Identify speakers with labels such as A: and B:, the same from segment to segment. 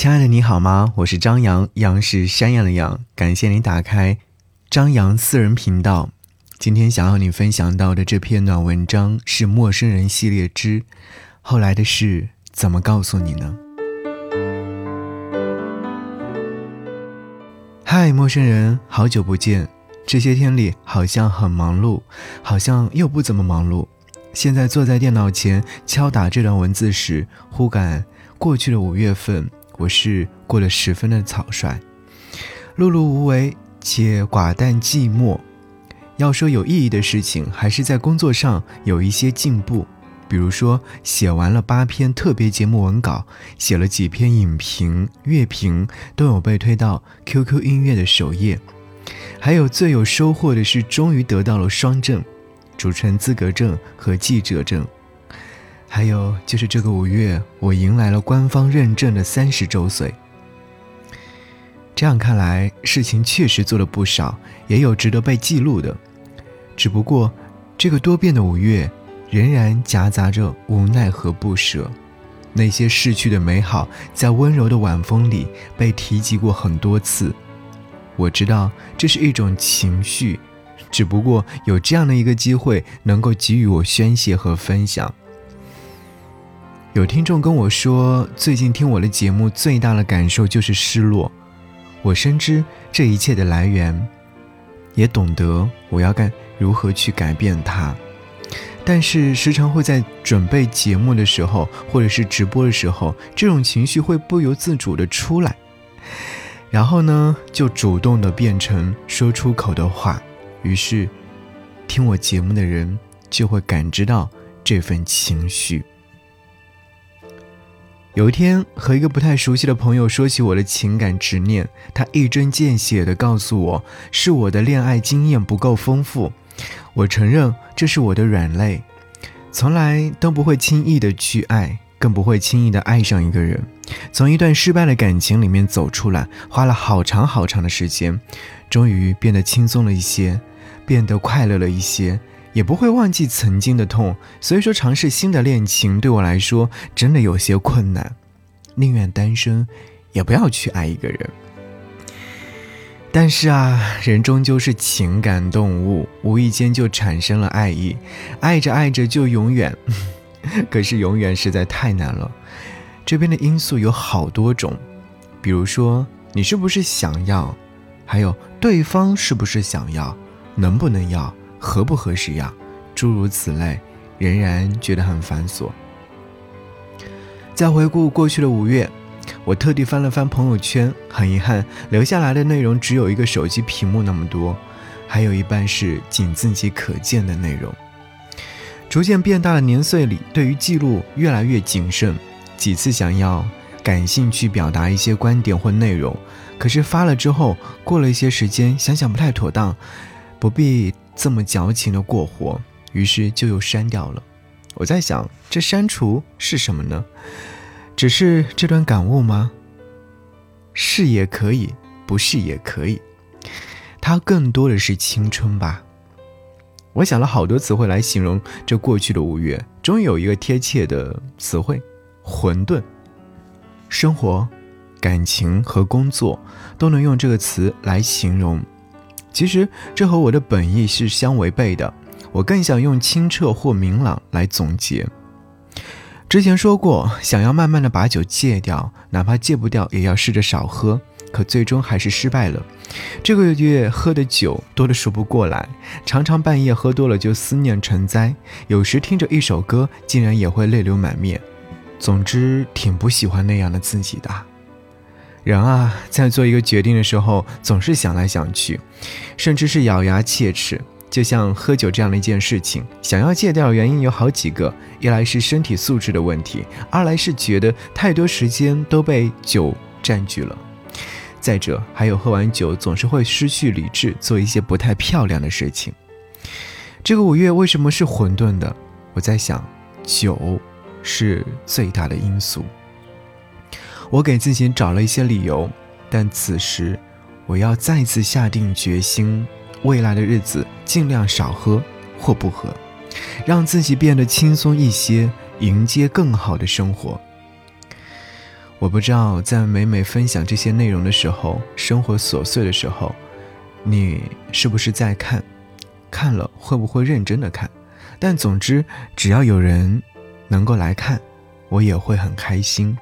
A: 亲爱的，你好吗？我是张扬，杨是山羊的羊。感谢你打开张扬私人频道。今天想要你分享到的这篇暖文章是《陌生人系列之后来的事怎么告诉你呢？》嗨，陌生人，好久不见。这些天里好像很忙碌，好像又不怎么忙碌。现在坐在电脑前敲打这段文字时，忽感过去的五月份。我是过得十分的草率，碌碌无为且寡淡寂寞。要说有意义的事情，还是在工作上有一些进步。比如说，写完了八篇特别节目文稿，写了几篇影评、乐评，都有被推到 QQ 音乐的首页。还有最有收获的是，终于得到了双证：主持人资格证和记者证。还有就是这个五月，我迎来了官方认证的三十周岁。这样看来，事情确实做了不少，也有值得被记录的。只不过，这个多变的五月，仍然夹杂着无奈和不舍。那些逝去的美好，在温柔的晚风里被提及过很多次。我知道这是一种情绪，只不过有这样的一个机会，能够给予我宣泄和分享。有听众跟我说，最近听我的节目最大的感受就是失落。我深知这一切的来源，也懂得我要该如何去改变它。但是时常会在准备节目的时候，或者是直播的时候，这种情绪会不由自主的出来，然后呢，就主动的变成说出口的话。于是，听我节目的人就会感知到这份情绪。有一天，和一个不太熟悉的朋友说起我的情感执念，他一针见血地告诉我，是我的恋爱经验不够丰富。我承认这是我的软肋，从来都不会轻易的去爱，更不会轻易的爱上一个人。从一段失败的感情里面走出来，花了好长好长的时间，终于变得轻松了一些，变得快乐了一些。也不会忘记曾经的痛，所以说尝试新的恋情对我来说真的有些困难，宁愿单身，也不要去爱一个人。但是啊，人终究是情感动物，无意间就产生了爱意，爱着爱着就永远，可是永远实在太难了。这边的因素有好多种，比如说你是不是想要，还有对方是不是想要，能不能要。合不合适呀？诸如此类，仍然觉得很繁琐。再回顾过去的五月，我特地翻了翻朋友圈，很遗憾，留下来的内容只有一个手机屏幕那么多，还有一半是仅自己可见的内容。逐渐变大的年岁里，对于记录越来越谨慎。几次想要感兴趣表达一些观点或内容，可是发了之后，过了一些时间，想想不太妥当，不必。这么矫情的过活，于是就又删掉了。我在想，这删除是什么呢？只是这段感悟吗？是也可以，不是也可以。它更多的是青春吧。我想了好多词汇来形容这过去的五月，终于有一个贴切的词汇：混沌。生活、感情和工作都能用这个词来形容。其实这和我的本意是相违背的，我更想用清澈或明朗来总结。之前说过，想要慢慢的把酒戒掉，哪怕戒不掉，也要试着少喝。可最终还是失败了。这个月喝的酒多的数不过来，常常半夜喝多了就思念成灾，有时听着一首歌，竟然也会泪流满面。总之，挺不喜欢那样的自己的。人啊，在做一个决定的时候，总是想来想去，甚至是咬牙切齿。就像喝酒这样的一件事情，想要戒掉的原因有好几个：一来是身体素质的问题，二来是觉得太多时间都被酒占据了，再者还有喝完酒总是会失去理智，做一些不太漂亮的事情。这个五月为什么是混沌的？我在想，酒是最大的因素。我给自己找了一些理由，但此时我要再次下定决心，未来的日子尽量少喝或不喝，让自己变得轻松一些，迎接更好的生活。我不知道在每每分享这些内容的时候，生活琐碎的时候，你是不是在看？看了会不会认真的看？但总之，只要有人能够来看，我也会很开心。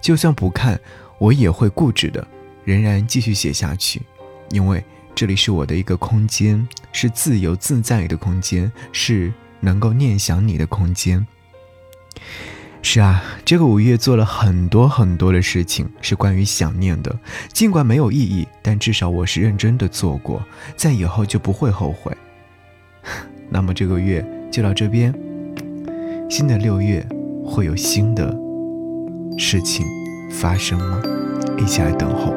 A: 就算不看，我也会固执的，仍然继续写下去，因为这里是我的一个空间，是自由自在的空间，是能够念想你的空间。是啊，这个五月做了很多很多的事情，是关于想念的。尽管没有意义，但至少我是认真的做过，在以后就不会后悔。那么这个月就到这边，新的六月会有新的事情发生吗？一起来等候。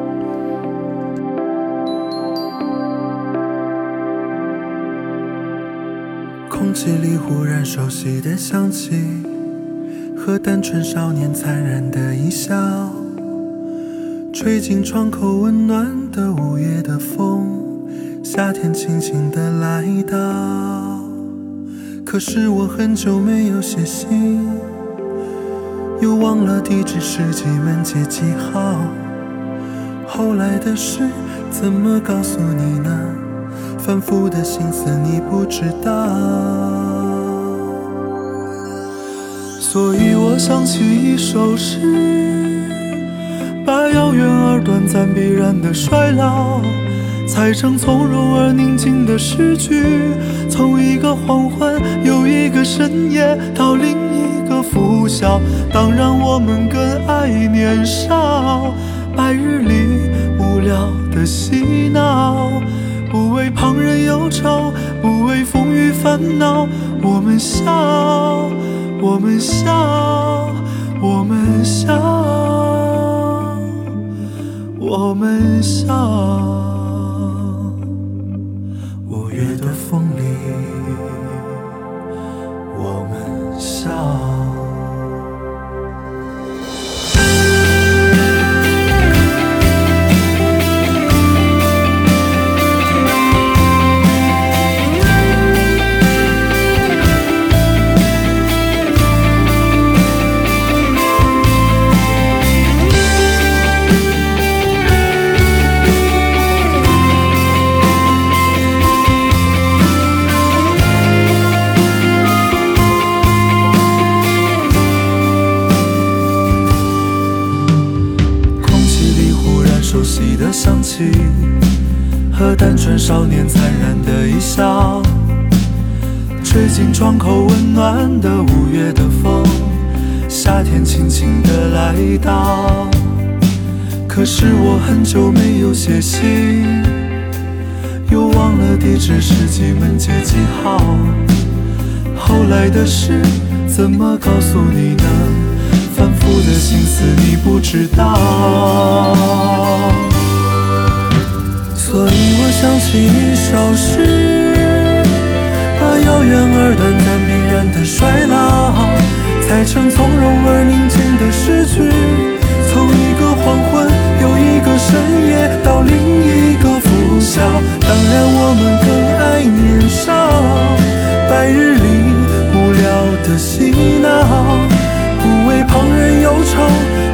B: 空气里忽然熟悉的香气。和单纯少年灿然的一笑，吹进窗口温暖的五月的风，夏天轻轻地来到。可是我很久没有写信，又忘了地址是几门街几号。后来的事怎么告诉你呢？反复的心思你不知道。所以我想起一首诗，把遥远而短暂必然的衰老，裁成从容而宁静的诗句。从一个黄昏，又一个深夜，到另拂晓。当然，我们更爱年少，白日里无聊的嬉闹，不为旁人忧愁，不为风雨烦恼，我们笑。我们笑，我们笑，我们笑。气和单纯少年灿然的一笑，吹进窗口温暖的五月的风，夏天轻轻地来到。可是我很久没有写信，又忘了地址是几门街几号。后来的事怎么告诉你呢？反复的心思你不知道。一首诗，把遥远而短暂必然的衰老，裁成从容而宁静的诗句。从一个黄昏，又一个深夜，到另一个拂晓。当然，我们更爱年少，白日里无聊的嬉闹，不为旁人忧愁，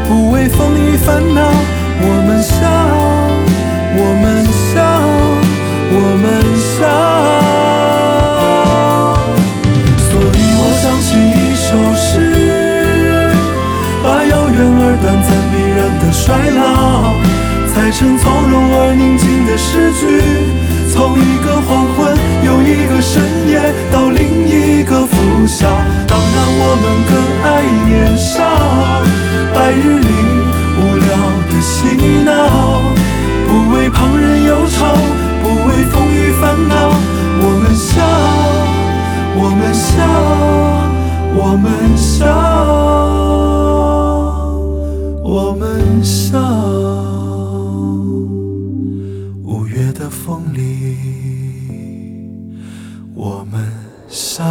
B: 不为风雨烦恼，我们笑。衰老，裁成从容而宁静的诗句。从一个黄昏，又一个深夜，到另一个拂晓。当然，我们更爱年少，白日里无聊的嬉闹。不为旁人忧愁，不为风雨烦恼，我们笑，我们笑，我们笑，我们笑五月的风里我们笑。